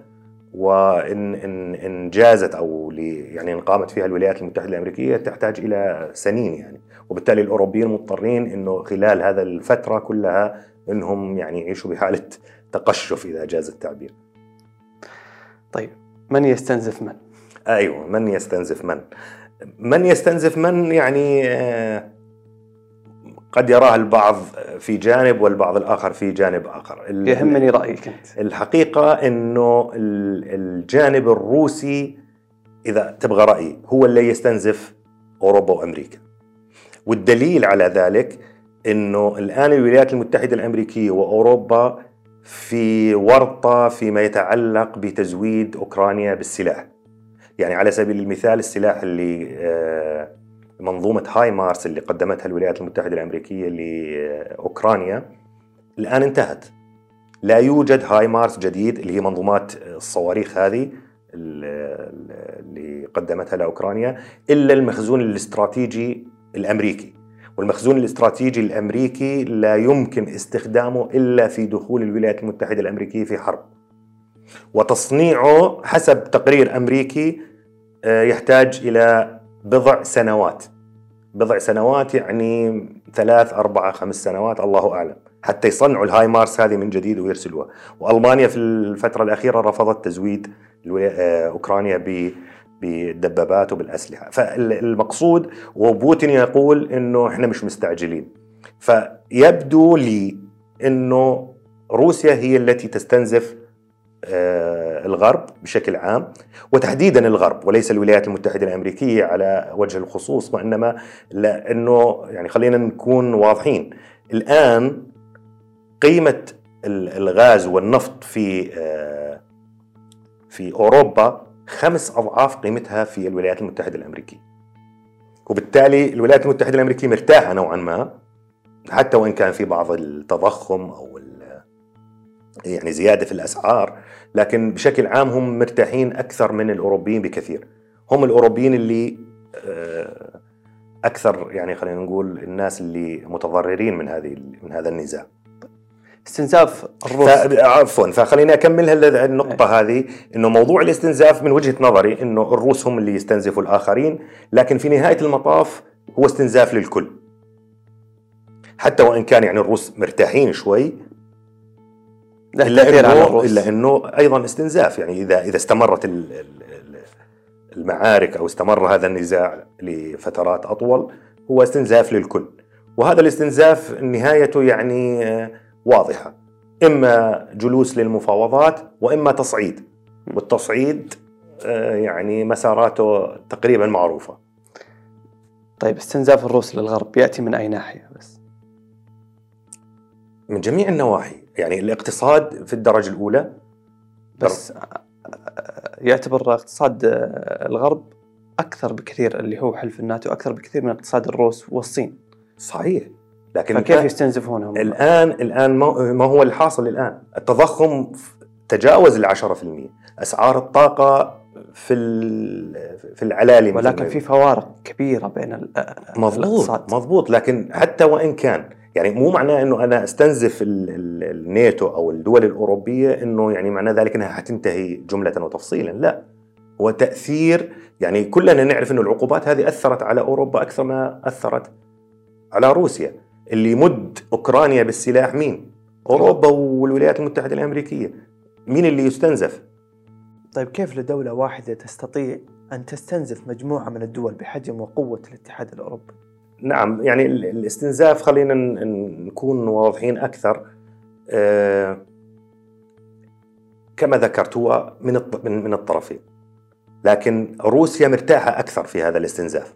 وإن إن إن جازت أو يعني إن قامت فيها الولايات المتحدة الأمريكية تحتاج إلى سنين يعني. وبالتالي الأوروبيين مضطرين إنه خلال هذا الفترة كلها إنهم يعني يعيشوا بحالة تقشف إذا جاز التعبير. طيب من يستنزف من؟ أيوة من يستنزف من؟ من يستنزف من يعني آه، قد يراها البعض في جانب والبعض الآخر في جانب آخر. يهمني رأيك أنت. الحقيقة أنه الجانب الروسي إذا تبغى رأيي هو اللي يستنزف أوروبا وأمريكا. والدليل على ذلك أنه الآن الولايات المتحدة الأمريكية وأوروبا في ورطة فيما يتعلق بتزويد أوكرانيا بالسلاح. يعني على سبيل المثال السلاح اللي آه، منظومة هاي مارس اللي قدمتها الولايات المتحدة الأمريكية لأوكرانيا الآن انتهت لا يوجد هاي مارس جديد اللي هي منظومات الصواريخ هذه اللي قدمتها لأوكرانيا إلا المخزون الاستراتيجي الأمريكي والمخزون الاستراتيجي الأمريكي لا يمكن استخدامه إلا في دخول الولايات المتحدة الأمريكية في حرب. وتصنيعه حسب تقرير أمريكي آه، يحتاج إلى بضع سنوات. بضع سنوات يعني ثلاث أربعة خمس سنوات الله أعلم. حتى يصنعوا الهاي مارس هذه من جديد ويرسلوها. وألمانيا في الفترة الأخيرة رفضت تزويد آه، أوكرانيا بالدبابات وبالأسلحة. فالمقصود وبوتين يقول إنه إحنا مش مستعجلين. فيبدو لي إنه روسيا هي التي تستنزف الغرب بشكل عام وتحديدا الغرب وليس الولايات المتحدة الأمريكية على وجه الخصوص وإنما لأنه يعني خلينا نكون واضحين. الآن قيمة الغاز والنفط في آه، في أوروبا خمس أضعاف قيمتها في الولايات المتحدة الأمريكية. وبالتالي الولايات المتحدة الأمريكية مرتاحة نوعا ما حتى وإن كان في بعض التضخم أو يعني زيادة في الأسعار لكن بشكل عام هم مرتاحين أكثر من الأوروبيين بكثير. هم الأوروبيين اللي آه، أكثر يعني خلينا نقول الناس اللي متضررين من هذه من هذا النزاع. استنزاف الروس. عفوا فخليني أكمل النقطة هذه إنه موضوع الاستنزاف من وجهة نظري إنه الروس هم اللي يستنزفوا الآخرين لكن في نهاية المطاف هو استنزاف للكل. حتى وإن كان يعني الروس مرتاحين شوي إنه الروس إلا إنه أيضا استنزاف. يعني إذا إذا استمرت ال- ال- ال- المعارك أو استمر هذا النزاع لفترات أطول هو استنزاف للكل. وهذا الاستنزاف نهايته يعني آه، واضحة. إما جلوس للمفاوضات وإما تصعيد. والتصعيد آه، يعني مساراته تقريبا معروفة. طيب استنزاف الروس للغرب يأتي من أي ناحية بس؟ من جميع النواحي. يعني الاقتصاد في الدرجة الأولى بس يعتبر اقتصاد الغرب أكثر بكثير اللي هو حلف الناتو أكثر بكثير من اقتصاد الروس والصين. صحيح. لكن فكيف الآن- يستنزفونهم؟ الآن الآن ما هو الحاصل الآن؟ التضخم تجاوز ال 10% أسعار الطاقة في في العلالي ولكن في فوارق كبيرة بين ال- مضبوط الاقتصاد. مضبوط. لكن حتى وإن كان يعني مو معناه إنه أنا أستنزف ال- ال- الناتو أو الدول الأوروبية إنه يعني معناه ذلك إنها حتنتهي جملة وتفصيلا لا هو تأثير يعني كلنا نعرف إنه العقوبات هذه أثرت على أوروبا أكثر ما أثرت على روسيا اللي يمد أوكرانيا بالسلاح مين؟ أوروبا والولايات المتحدة الأمريكية مين اللي يستنزف؟ طيب كيف لدولة واحدة تستطيع أن تستنزف مجموعة من الدول بحجم وقوة الاتحاد الأوروبي؟ نعم يعني ال- الاستنزاف خلينا نكون واضحين أكثر. آه، كما ذكرت هو من من الطرفين. لكن روسيا مرتاحة أكثر في هذا الاستنزاف.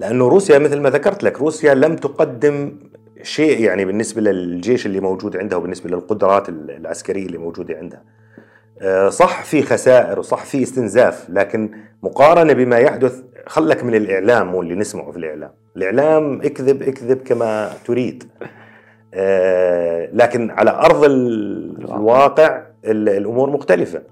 لأنه روسيا مثل ما ذكرت لك روسيا لم تقدم شيء يعني بالنسبة للجيش اللي موجود عندها وبالنسبة للقدرات ال- العسكرية اللي موجودة عندها. صح في خسائر وصح في استنزاف لكن مقارنة بما يحدث خلك من الإعلام واللي نسمعه في الإعلام. الإعلام اكذب اكذب كما تريد. آه، لكن على أرض ال- الواقع. الواقع ال- الأمور مختلفة.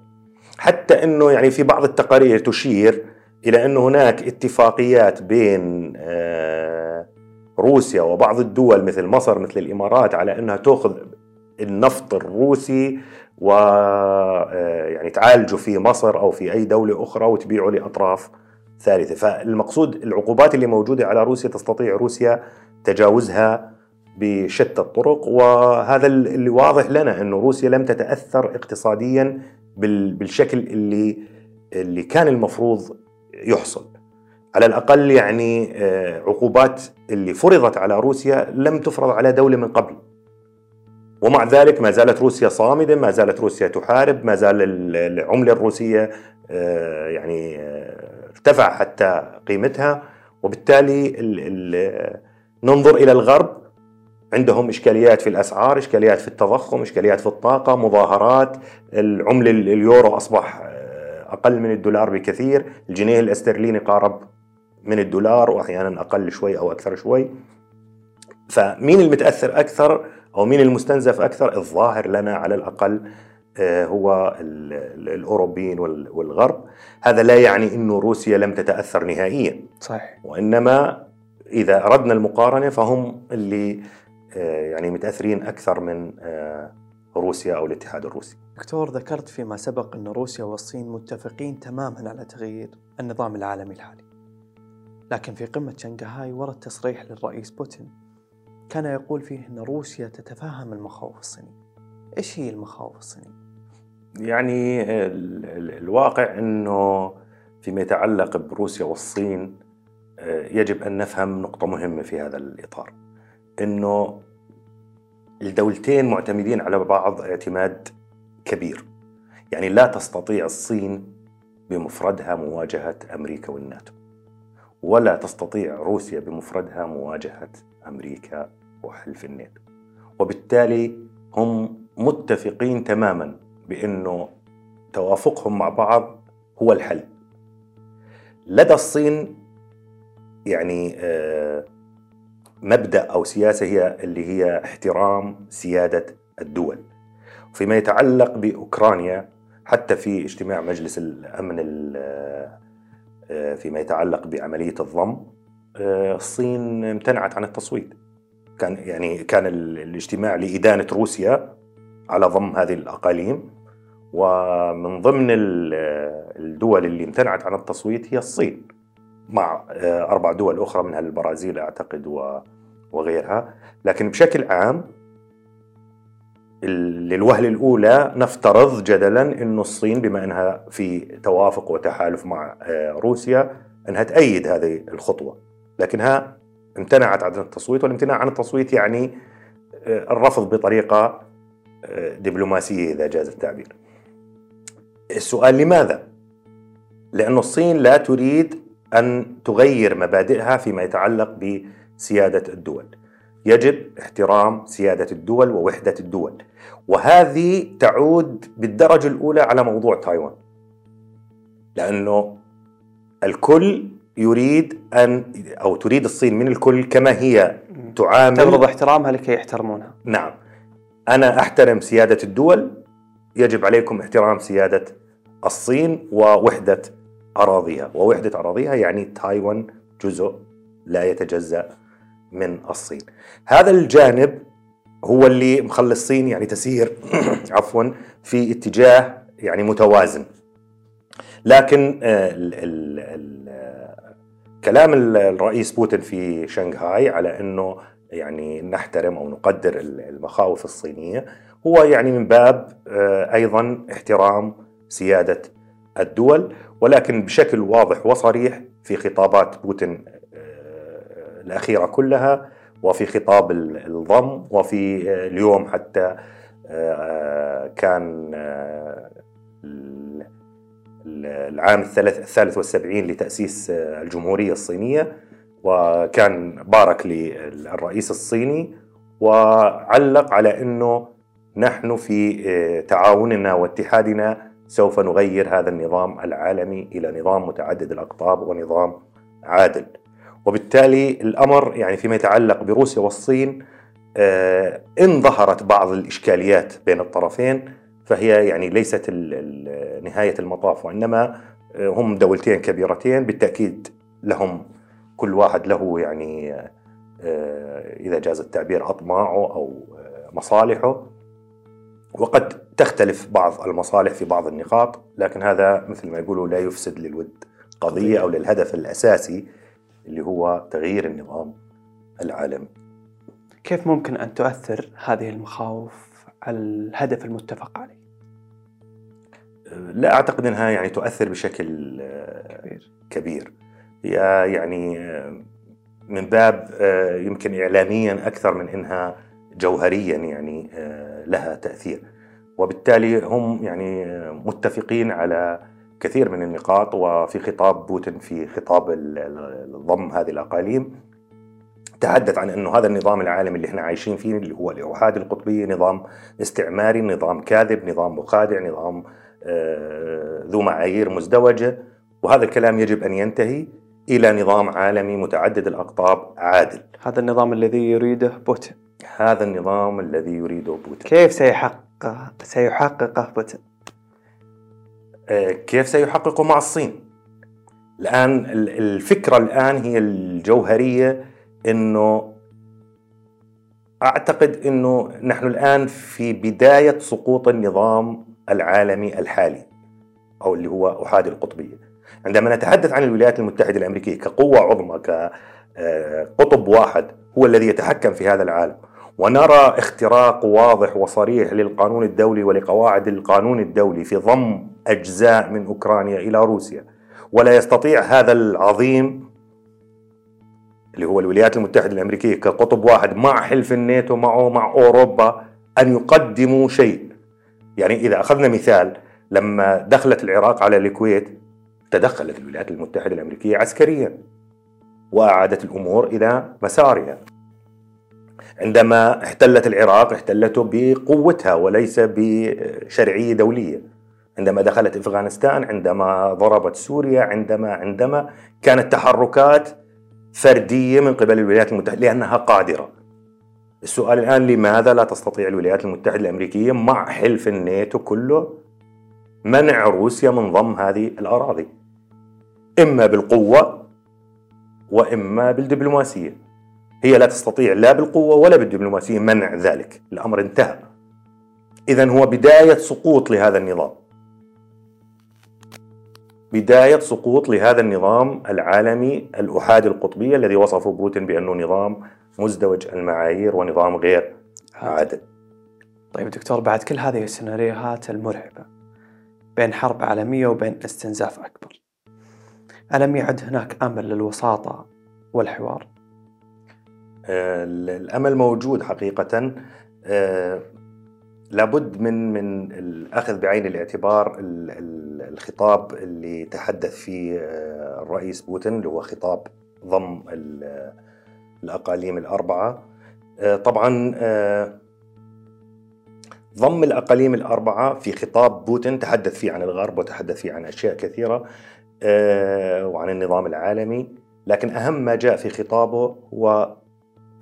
حتى إنه يعني في بعض التقارير تشير إلى إنه هناك اتفاقيات بين آه، روسيا وبعض الدول مثل مصر مثل الإمارات على إنها تأخذ النفط الروسي و آه، يعني تعالجه في مصر أو في أي دولة أخرى وتبيعه لأطراف ثالثة، فالمقصود العقوبات اللي موجودة على روسيا تستطيع روسيا تجاوزها بشتى الطرق وهذا اللي واضح لنا إنه روسيا لم تتأثر اقتصاديا بال- بالشكل اللي اللي كان المفروض يحصل. على الأقل يعني آه، عقوبات اللي فرضت على روسيا لم تفرض على دولة من قبل. ومع ذلك ما زالت روسيا صامدة، ما زالت روسيا تحارب، ما زال ال- العملة الروسية آه، يعني آه، ارتفع حتى قيمتها. وبالتالي ال ال ننظر إلى الغرب. عندهم إشكاليات في الأسعار، إشكاليات في التضخم، إشكاليات في الطاقة، مظاهرات، العملة ال- اليورو أصبح آه، أقل من الدولار بكثير، الجنيه الاسترليني قارب من الدولار واحيانا أقل شوي أو أكثر شوي. فمين المتأثر أكثر؟ أو مين المستنزف أكثر؟ الظاهر لنا على الأقل آه، هو ال- ال- الأوروبيين وال- والغرب، هذا لا يعني إنه روسيا لم تتأثر نهائيا، صحيح وإنما إذا أردنا المقارنة فهم اللي آه، يعني متأثرين أكثر من آه، روسيا أو الاتحاد الروسي. دكتور ذكرت فيما سبق أن روسيا والصين متفقين تماما على تغيير النظام العالمي الحالي لكن في قمة شنغهاي ورد تصريح للرئيس بوتين كان يقول فيه أن روسيا تتفهم المخاوف الصينية. إيش هي المخاوف الصينية؟ يعني ال- ال- الواقع إنه فيما يتعلق بروسيا والصين آه، يجب أن نفهم نقطة مهمة في هذا الإطار. إنه الدولتين معتمدين على بعض اعتماد كبير. يعني لا تستطيع الصين بمفردها مواجهة أمريكا والناتو ولا تستطيع روسيا بمفردها مواجهة أمريكا وحلف الناتو. وبالتالي هم متفقين تماما بأنه توافقهم مع بعض هو الحل. لدى الصين يعني آه، مبدأ أو سياسة هي اللي هي احترام سيادة الدول. فيما يتعلق بأوكرانيا حتى في اجتماع مجلس الأمن ال- آه، فيما يتعلق بعملية الضم آه، الصين امتنعت عن التصويت. كان يعني كان الاجتماع لإدانة روسيا على ضم هذه الأقاليم ومن ضمن الدول اللي امتنعت عن التصويت هي الصين مع أربع دول أخرى منها البرازيل أعتقد وغيرها. لكن بشكل عام للوهلة الأولى نفترض جدلا أن الصين بما أنها في توافق وتحالف مع آه، روسيا أنها تأيد هذه الخطوة. لكنها امتنعت عن التصويت والامتناع عن التصويت يعني آه، الرفض بطريقة آه، دبلوماسية إذا جاز التعبير. السؤال لماذا؟ لأن الصين لا تريد أن تغير مبادئها فيما يتعلق بسيادة الدول. يجب احترام سيادة الدول ووحدة الدول. وهذه تعود بالدرجة الأولى على موضوع تايوان. لأنه الكل يريد أن أو تريد الصين من الكل كما هي تعامل. تفرض احترامها لكي يحترمونها. نعم. أنا أحترم سيادة الدول يجب عليكم احترام سيادة الصين ووحدة أراضيها. ووحدة أراضيها يعني تايوان جزء لا يتجزأ من الصين. هذا الجانب هو اللي مخلي الصين يعني تسير [CLEARS THROAT] عفوا في اتجاه يعني متوازن. لكن آه، ال ال ال كلام الرئيس بوتين في شنغهاي على إنه يعني نحترم أو نقدر المخاوف الصينية هو يعني من باب آه، أيضا احترام سيادة الدول ولكن بشكل واضح وصريح في خطابات بوتين آه، الأخيرة كلها وفي خطاب الضم وفي آه، اليوم حتى كان العام الثالث والسبعين لتأسيس الجمهورية الصينية وكان بارك للرئيس الصيني وعلق على أنه نحن في تعاوننا واتحادنا سوف نغير هذا النظام العالمي إلى نظام متعدد الأقطاب ونظام عادل. وبالتالي الأمر يعني فيما يتعلق بروسيا والصين آه، إن ظهرت بعض الإشكاليات بين الطرفين فهي يعني ليست نهاية المطاف وإنما آه، هم دولتين كبيرتين بالتأكيد لهم كل واحد له يعني آه، إذا جاز التعبير أطماعه أو مصالحه. وقد تختلف بعض المصالح في بعض النقاط لكن هذا مثل ما يقولوا لا يفسد للود قضية أو للهدف الأساسي اللي هو تغيير النظام العالمي. كيف ممكن أن تؤثر هذه المخاوف على الهدف المتفق عليه؟ لا أعتقد أنها يعني تؤثر بشكل كبير, كبير. هي يعني من باب يمكن إعلاميا أكثر من أنها جوهريا يعني لها تأثير وبالتالي هم يعني متفقين على كثير من النقاط وفي خطاب بوتين في خطاب ضم هذه الأقاليم تحدث عن إنه هذا النظام العالمي اللي إحنا عايشين فيه اللي هو الاوحاد القطبيه نظام استعماري، نظام كاذب، نظام مخادع، نظام آه، ذو معايير مزدوجة وهذا الكلام يجب أن ينتهي إلى نظام عالمي متعدد الأقطاب عادل. هذا النظام الذي يريده بوتين. هذا النظام الذي يريده بوتين. كيف سيحققه سيحققه بوتين؟ آه، كيف سيحققه مع الصين الآن الفكرة الآن هي الجوهرية أنه أعتقد أنه نحن الآن في بداية سقوط النظام العالمي الحالي أو اللي هو أحادي القطبية. عندما نتحدث عن الولايات المتحدة الأمريكية كقوة عظمى كقطب واحد هو الذي يتحكم في هذا العالم. ونرى اختراق واضح وصريح للقانون الدولي ولقواعد القانون الدولي في ضم أجزاء من أوكرانيا إلى روسيا. ولا يستطيع هذا العظيم اللي هو الولايات المتحدة الأمريكية كقطب واحد مع حلف الناتو معه مع أوروبا أن يقدموا شيء. يعني إذا أخذنا مثال لما دخلت العراق على الكويت تدخلت الولايات المتحدة الأمريكية عسكريا وأعادت الأمور إلى مسارها. عندما احتلت العراق احتلته بقوتها وليس بشرعية دولية. عندما دخلت أفغانستان عندما ضربت سوريا عندما عندما كانت تحركات فردية من قبل الولايات المتحدة لأنها قادرة. السؤال الآن لماذا لا تستطيع الولايات المتحدة الأمريكية مع حلف الناتو كله منع روسيا من ضم هذه الأراضي؟ إما بالقوة وإما بالدبلوماسية. هي لا تستطيع لا بالقوة ولا بالدبلوماسية منع ذلك. الأمر انتهى. إذا هو بداية سقوط لهذا النظام. بداية سقوط لهذا النظام العالمي الأحادي القطبية الذي وصفه بوتين بأنه نظام مزدوج المعايير ونظام غير عادل. طيب دكتور بعد كل هذه السيناريوهات المرعبة بين حرب عالمية وبين استنزاف أكبر ألم يعد هناك أمل للوساطة والحوار؟ آه، الأمل موجود حقيقة. آه، لابد من من الأخذ بعين الاعتبار الخطاب اللي تحدث فيه آه، الرئيس بوتين اللي هو خطاب ضم الأقاليم الأربعة طبعا ضم الأقاليم الأربعة في خطاب بوتين تحدث فيه عن الغرب وتحدث فيه عن أشياء كثيرة وعن النظام العالمي لكن أهم ما جاء في خطابه هو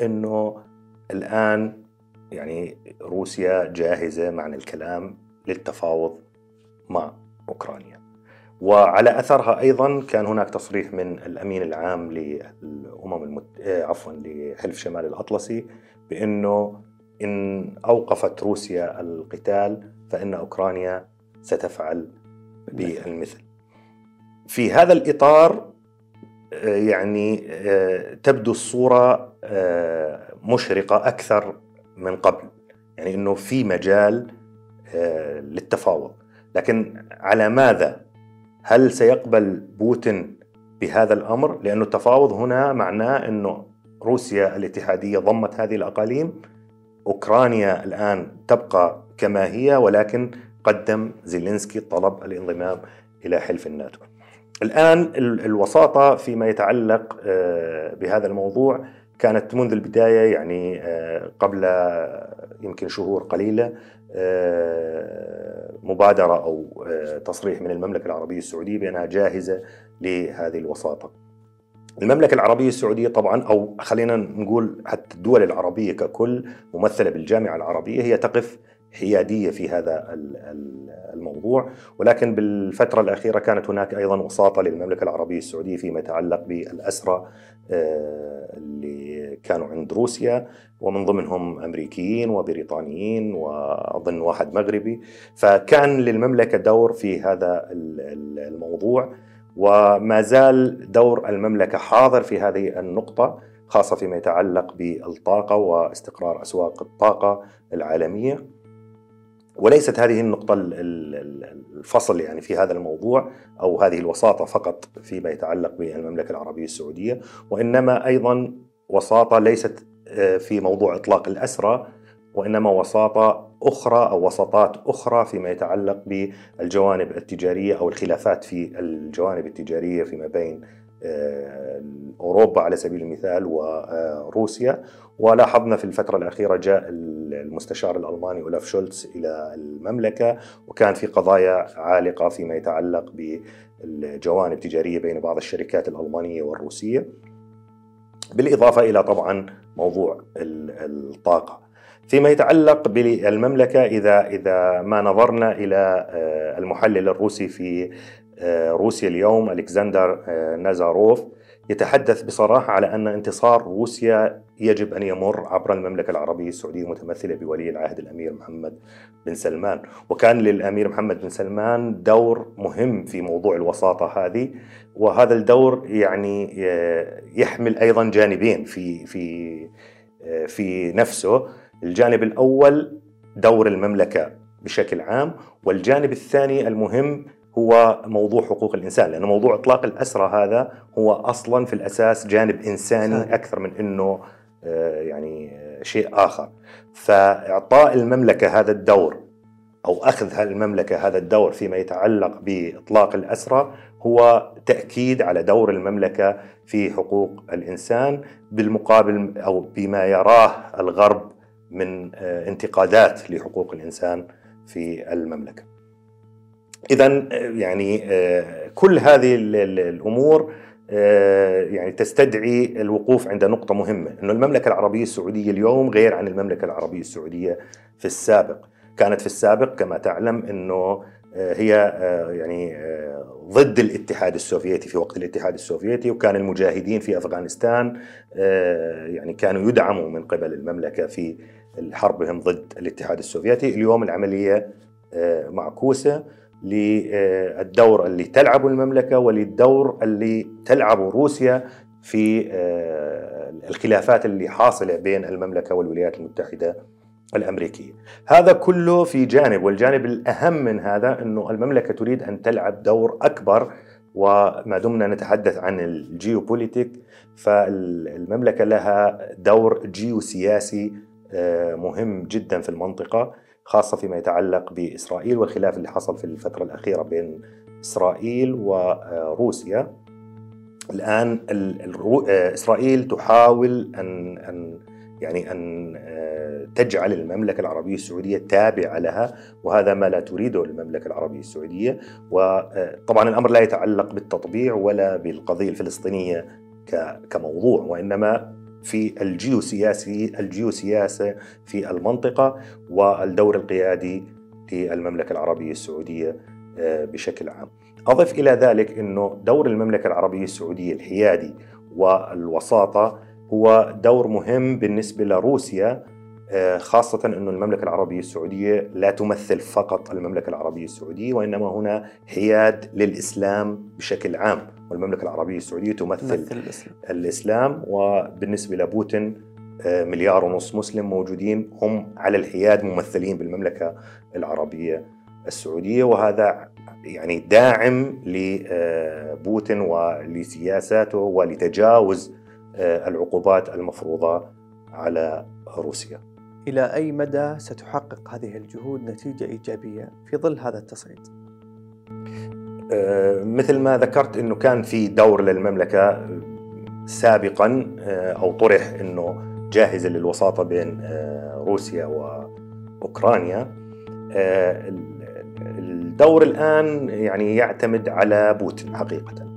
إنه الآن يعني روسيا جاهزة معنى الكلام للتفاوض مع أوكرانيا. وعلى أثرها أيضا كان هناك تصريح من الأمين العام للأمم المت... آه، عفوا لحلف شمال الأطلسي بأنه إن أوقفت روسيا القتال فإن أوكرانيا ستفعل بالمثل. في هذا الإطار آه، يعني آه، تبدو الصورة مشرقة أكثر من قبل يعني إنه في مجال للتفاوض لكن على ماذا هل سيقبل بوتين بهذا الأمر؟ لأنه التفاوض هنا معناه إنه روسيا الاتحادية ضمت هذه الأقاليم أوكرانيا الآن تبقى كما هي ولكن قدم زيلينسكي طلب الانضمام إلى حلف الناتو. الآن الوساطة فيما يتعلق آه، بهذا الموضوع كانت منذ البداية يعني آه، قبل يمكن شهور قليلة آه، مبادرة أو تصريح من المملكة العربية السعودية بأنها جاهزة لهذه الوساطة. المملكة العربية السعودية طبعا أو خلينا نقول حتى الدول العربية ككل ممثلة بالجامعة العربية هي تقف حيادية في هذا الموضوع. ولكن بالفترة الأخيرة كانت هناك أيضا وساطه للمملكة العربية السعودية فيما يتعلق بالأسرى آه، اللي كانوا عند روسيا ومن ضمنهم أمريكيين وبريطانيين وأظن واحد مغربي. فكان للمملكة دور في هذا الموضوع وما زال دور المملكة حاضر في هذه النقطة خاصة فيما يتعلق بالطاقة واستقرار أسواق الطاقة العالمية. وليست هذه النقطة الفصل يعني في هذا الموضوع أو هذه الوساطة فقط فيما يتعلق بالمملكة العربية السعودية وإنما أيضا وساطة ليست آه، في موضوع إطلاق الأسرى وإنما وساطة أخرى أو وساطات أخرى فيما يتعلق بالجوانب التجارية أو الخلافات في الجوانب التجارية فيما بين آه، أوروبا على سبيل المثال وروسيا ولاحظنا في الفترة الأخيرة جاء المستشار الألماني أولاف شولتز إلى المملكة وكان في قضايا عالقة فيما يتعلق بالجوانب التجارية بين بعض الشركات الألمانية والروسية بالإضافة إلى طبعا موضوع الطاقة. فيما يتعلق بالمملكة إذا إذا ما نظرنا إلى آه، المحلل الروسي في آه، روسيا اليوم ألكسندر آه، نازاروف يتحدث بصراحة على أن انتصار روسيا يجب أن يمر عبر المملكة العربية السعودية متمثلة بولي العهد الأمير محمد بن سلمان. وكان للأمير محمد بن سلمان دور مهم في موضوع الوساطة هذه وهذا الدور يعني يحمل أيضا جانبين في في في نفسه. الجانب الأول دور المملكة بشكل عام والجانب الثاني المهم هو موضوع حقوق الإنسان لأنه موضوع إطلاق الاسرى هذا هو أصلا في الأساس جانب إنساني أكثر من إنه آه، يعني آه، شيء آخر فإعطاء المملكة هذا الدور أو أخذ المملكة هذا الدور فيما يتعلق بإطلاق الأسرى هو تأكيد على دور المملكة في حقوق الإنسان بالمقابل أو بما يراه الغرب من آه، انتقادات لحقوق الإنسان في المملكة. اذا يعني كل هذه الأمور آه، يعني تستدعي الوقوف عند نقطة مهمة أنه المملكة العربية السعودية اليوم غير عن المملكة العربية السعودية في السابق. كانت في السابق كما تعلم أنه هي يعني ضد الاتحاد السوفيتي في وقت الاتحاد السوفيتي وكان المجاهدين في أفغانستان يعني كانوا يدعموا من قبل المملكة في حربهم ضد الاتحاد السوفيتي، اليوم العملية معكوسة. للدور اللي تلعبه المملكة وللدور اللي تلعبه روسيا في الخلافات اللي حاصلة بين المملكة والولايات المتحدة الأمريكية. هذا كله في جانب والجانب الأهم من هذا إنه المملكة تريد أن تلعب دور أكبر وما دمنا نتحدث عن الجيوبوليتيك فالمملكة لها دور جيوسياسي آه، مهم جدا في المنطقة خاصة فيما يتعلق بإسرائيل والخلاف اللي حصل في الفترة الأخيرة بين إسرائيل وروسيا. الآن آه، إسرائيل تحاول ان ان يعني أن آه، تجعل المملكة العربية السعودية تابعة لها وهذا ما لا تريده المملكة العربية السعودية وطبعا الأمر لا يتعلق بالتطبيع ولا بالقضية الفلسطينية كموضوع وإنما في الجيوسياسي الجيوسياسة في المنطقة والدور القيادي للمملكه العربية السعودية آه، بشكل عام. أضف إلى ذلك إنه دور المملكة العربية السعودية الحيادي والوساطة هو دور مهم بالنسبة لروسيا خاصة أن المملكة العربية السعودية لا تمثل فقط المملكة العربية السعودية وإنما هنا حياد للإسلام بشكل عام. والمملكة العربية السعودية تمثل الإسلام. الإسلام وبالنسبة لبوتين آه، مليار ونص مسلم موجودين هم على الحياد ممثلين بالمملكة العربية السعودية. وهذا يعني داعم لبوتين ولسياساته ولتجاوز آه، العقوبات المفروضة على روسيا. إلى أي مدى ستحقق هذه الجهود نتيجة إيجابية في ظل هذا التصعيد؟ آه، مثل ما ذكرت أنه كان في دور للمملكة سابقا آه، أو طرح أنه جاهزة للوساطة بين روسيا وأوكرانيا الدور الآن يعني يعتمد على بوتين حقيقة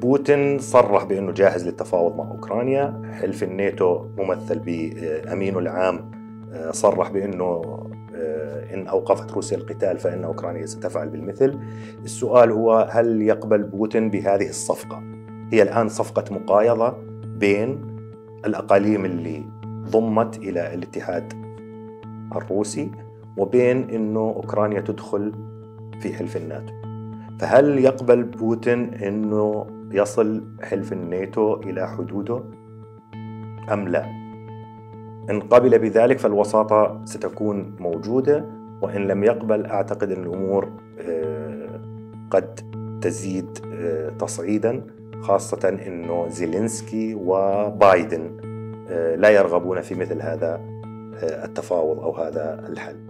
بوتين صرح بأنه جاهز للتفاوض مع أوكرانيا. حلف الناتو ممثل بأمينه العام آه، صرح بأنه آه، إن أوقفت روسيا القتال فإن أوكرانيا ستفعل بالمثل. السؤال هو هل يقبل بوتين بهذه الصفقة؟ هي الآن صفقة مقايضة بين الأقاليم اللي ضمت إلى الاتحاد الروسي وبين أنه أوكرانيا تدخل في حلف الناتو. فهل يقبل بوتين إنه يصل حلف الناتو إلى حدوده أم لا؟ إن قبل بذلك فالوساطة ستكون موجودة وإن لم يقبل أعتقد إن الأمور آه، قد تزيد آه، تصعيدا خاصة إنه زيلينسكي وبايدن آه، لا يرغبون في مثل هذا التفاوض أو هذا الحل.